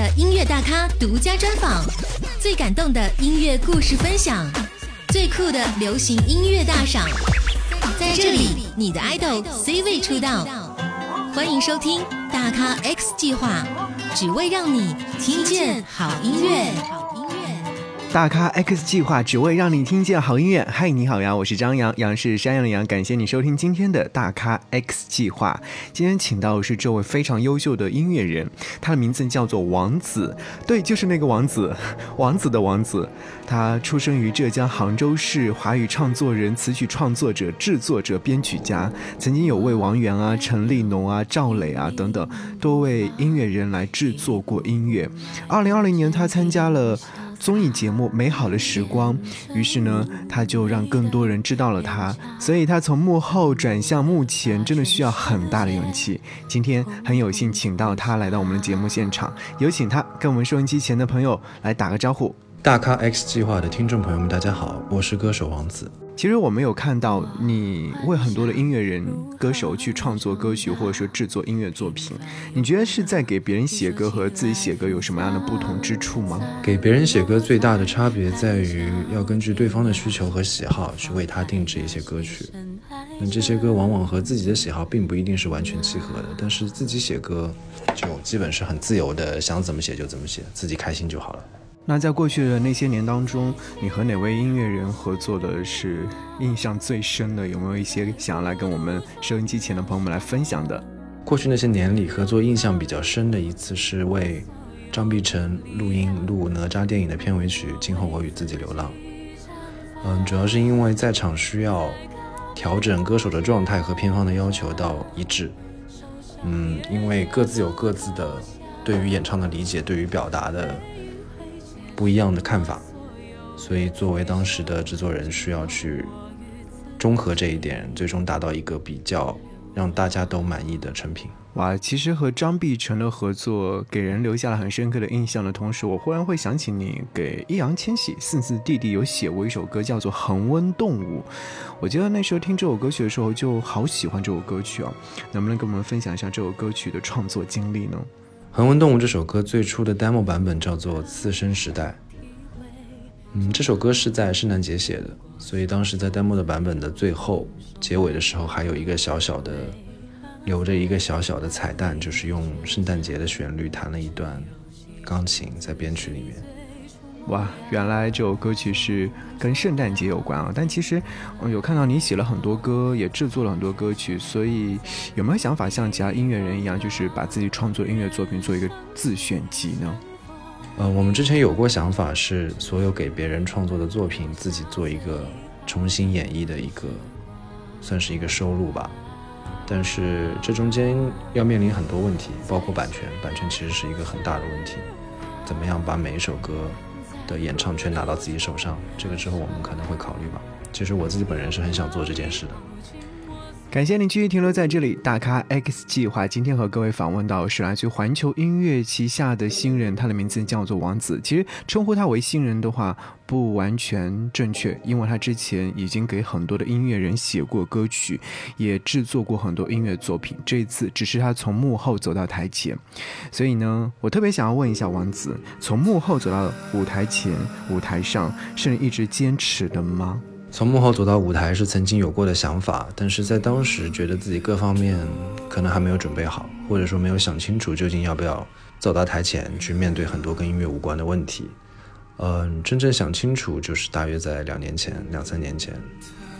的音乐大咖独家专访，最感动的音乐故事分享，最酷的流行音乐大赏，在这里，你的 idol C 位出道。欢迎收听大咖 X 计划，只为让你听见好音乐。大咖 X 计划只为让你听见好音乐。嗨，你好呀，我是张扬，杨是山羊的羊。感谢你收听今天的大咖 X 计划。今天请到的是这位非常优秀的音乐人，他的名字叫做王子。对，就是那个王子，王子的王子。他出生于浙江杭州市，华语唱作人、词曲创作者、制作者、编曲家，曾经有为王源啊、陈立农啊、赵磊啊等等多位音乐人来制作过音乐。二零二零年，他参加了。综艺节目《美好的时光》，于是呢，他就让更多人知道了他。所以，他从幕后转向幕前，真的需要很大的勇气。今天很有幸请到他来到我们的节目现场，有请他跟我们收音机前的朋友来打个招呼。大咖 X 计划的听众朋友们，大家好，我是歌手王子。其实我没有看到你为很多的音乐人、歌手去创作歌曲，或者说制作音乐作品。你觉得是在给别人写歌和自己写歌有什么样的不同之处吗？给别人写歌最大的差别在于要根据对方的需求和喜好去为他定制一些歌曲。那这些歌往往和自己的喜好并不一定是完全契合的，但是自己写歌就基本是很自由的，想怎么写就怎么写，自己开心就好了。那在过去的那些年当中，你和哪位音乐人合作的是印象最深的？有没有一些想要来跟我们收音机前的朋友们来分享的？过去那些年里，合作印象比较深的一次是为张碧晨录音录哪吒电影的片尾曲《今后我与自己流浪》。嗯，主要是因为在场需要调整歌手的状态和片方的要求到一致。嗯，因为各自有各自的对于演唱的理解，对于表达的。不一样的看法，所以作为当时的制作人，需要去中和这一点，最终达到一个比较让大家都满意的成品。哇，其实和张碧晨的合作给人留下了很深刻的印象的同时，我忽然会想起你给易烊千玺四字弟弟有写过一首歌，叫做《恒温动物》。我记得那时候听这首歌曲的时候，就好喜欢这首歌曲啊！能不能跟我们分享一下这首歌曲的创作经历呢？《恒温动物》这首歌最初的 demo 版本叫做《次生时代》。嗯，这首歌是在圣诞节写的，所以当时在 demo 的版本的最后结尾的时候，还有一个小小的留着一个小小的彩蛋，就是用圣诞节的旋律弹了一段钢琴在编曲里面。哇，原来这首歌曲是跟圣诞节有关啊！但其实，有看到你写了很多歌，也制作了很多歌曲，所以有没有想法像其他音乐人一样，就是把自己创作音乐作品做一个自选集呢？呃，我们之前有过想法，是所有给别人创作的作品自己做一个重新演绎的一个，算是一个收录吧。但是这中间要面临很多问题，包括版权，版权其实是一个很大的问题。怎么样把每一首歌？的演唱权拿到自己手上，这个之后我们可能会考虑吧。其实我自己本人是很想做这件事的。感谢您继续停留在这里。大咖 X 计划今天和各位访问到是来自环球音乐旗下的新人，他的名字叫做王子。其实称呼他为新人的话不完全正确，因为他之前已经给很多的音乐人写过歌曲，也制作过很多音乐作品。这一次只是他从幕后走到台前，所以呢，我特别想要问一下王子：从幕后走到舞台前、舞台上，是你一直坚持的吗？从幕后走到舞台是曾经有过的想法，但是在当时觉得自己各方面可能还没有准备好，或者说没有想清楚究竟要不要走到台前去面对很多跟音乐无关的问题。嗯，真正想清楚就是大约在两年前、两三年前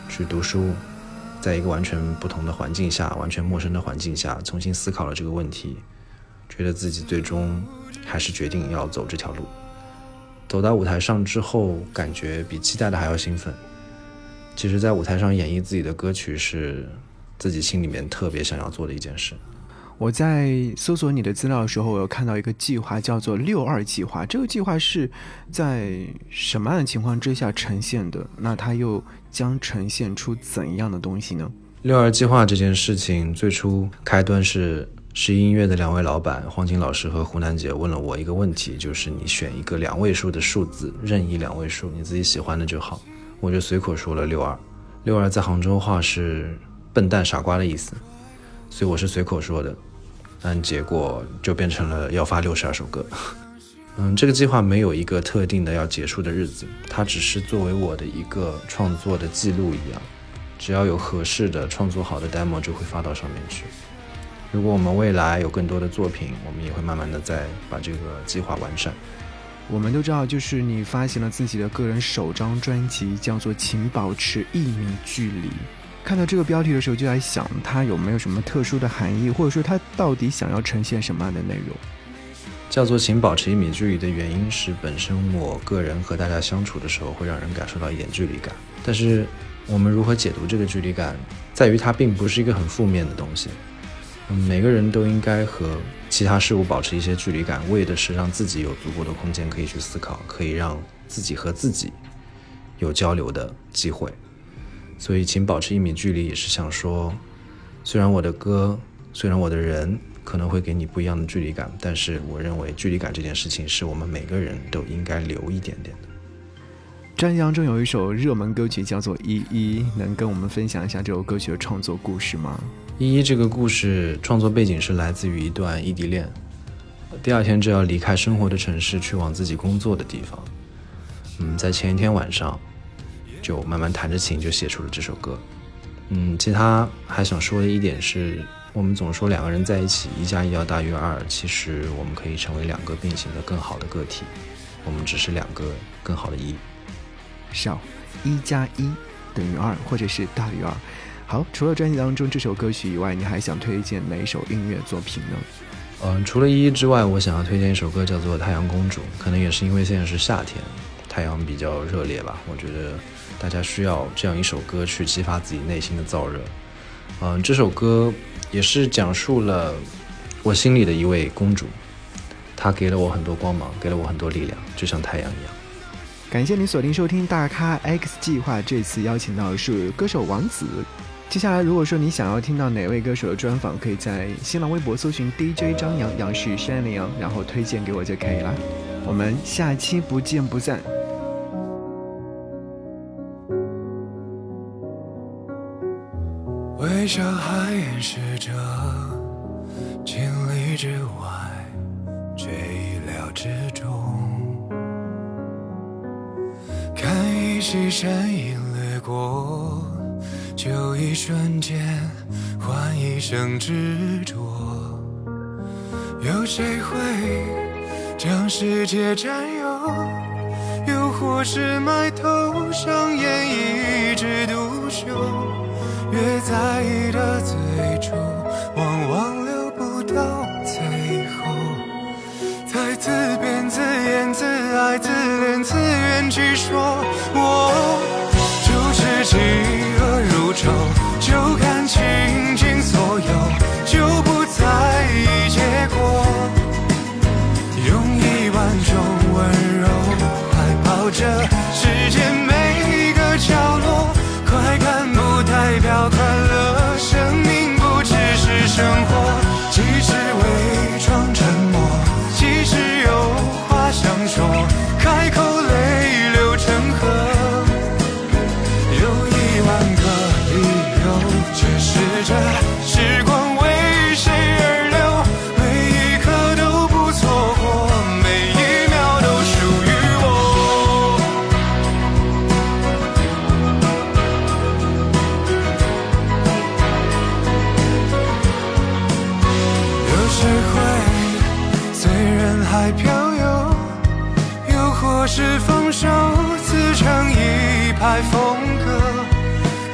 去读书，在一个完全不同的环境下、完全陌生的环境下重新思考了这个问题，觉得自己最终还是决定要走这条路。走到舞台上之后，感觉比期待的还要兴奋。其实，在舞台上演绎自己的歌曲是自己心里面特别想要做的一件事。我在搜索你的资料的时候，我有看到一个计划，叫做“六二计划”。这个计划是在什么样的情况之下呈现的？那它又将呈现出怎样的东西呢？六二计划这件事情最初开端是十一音乐的两位老板黄金老师和湖南姐问了我一个问题，就是你选一个两位数的数字，任意两位数，你自己喜欢的就好。我就随口说了六二，六二在杭州话是笨蛋傻瓜的意思，所以我是随口说的，但结果就变成了要发六十二首歌。嗯，这个计划没有一个特定的要结束的日子，它只是作为我的一个创作的记录一样。只要有合适的创作好的 demo，就会发到上面去。如果我们未来有更多的作品，我们也会慢慢的再把这个计划完善。我们都知道，就是你发行了自己的个人首张专辑，叫做《请保持一米距离》。看到这个标题的时候，就在想，它有没有什么特殊的含义，或者说它到底想要呈现什么样的内容？叫做“请保持一米距离”的原因是，本身我个人和大家相处的时候，会让人感受到一点距离感。但是，我们如何解读这个距离感，在于它并不是一个很负面的东西。每个人都应该和其他事物保持一些距离感，为的是让自己有足够的空间可以去思考，可以让自己和自己有交流的机会。所以，请保持一米距离，也是想说，虽然我的歌，虽然我的人。可能会给你不一样的距离感，但是我认为距离感这件事情是我们每个人都应该留一点点的。专辑当中有一首热门歌曲叫做《依依》，能跟我们分享一下这首歌曲的创作故事吗？《依依》这个故事创作背景是来自于一段异地恋，第二天就要离开生活的城市去往自己工作的地方。嗯，在前一天晚上就慢慢弹着琴就写出了这首歌。嗯，其他还想说的一点是。我们总说两个人在一起，一加一要大于二。其实我们可以成为两个并行的更好的个体，我们只是两个更好的一。少一加一等于二，或者是大于二。好，除了专辑当中这首歌曲以外，你还想推荐哪首音乐作品呢？嗯，除了一一之外，我想要推荐一首歌，叫做《太阳公主》。可能也是因为现在是夏天，太阳比较热烈吧。我觉得大家需要这样一首歌去激发自己内心的燥热。嗯，这首歌。也是讲述了我心里的一位公主，她给了我很多光芒，给了我很多力量，就像太阳一样。感谢你锁定收听大咖 X 计划，这次邀请到的是歌手王子。接下来，如果说你想要听到哪位歌手的专访，可以在新浪微博搜寻 DJ 张扬，杨是山的杨，然后推荐给我就可以了。我们下期不见不散。微笑还掩饰着情理之外，却意料之中。看一袭身影掠过，就一瞬间换一生执着。有谁会将世界占有？又或是埋头上演一枝独秀？越在意的自谁会随人海漂游？又或是放手，自成一派风格。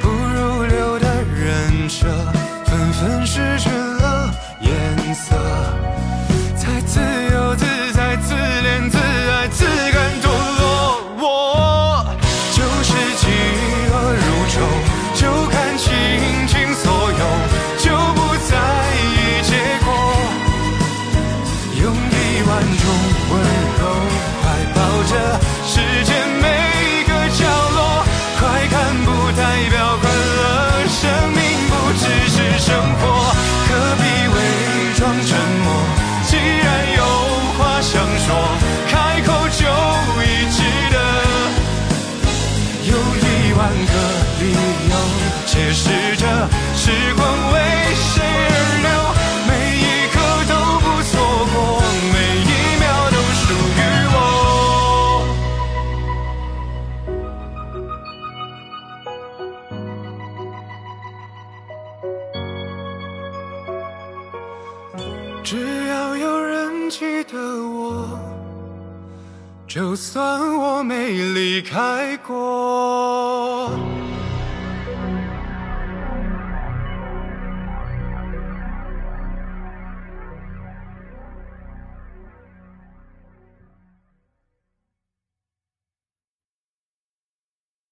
不入流的人设，纷纷失去了颜色。才自由，自就算我没离开过。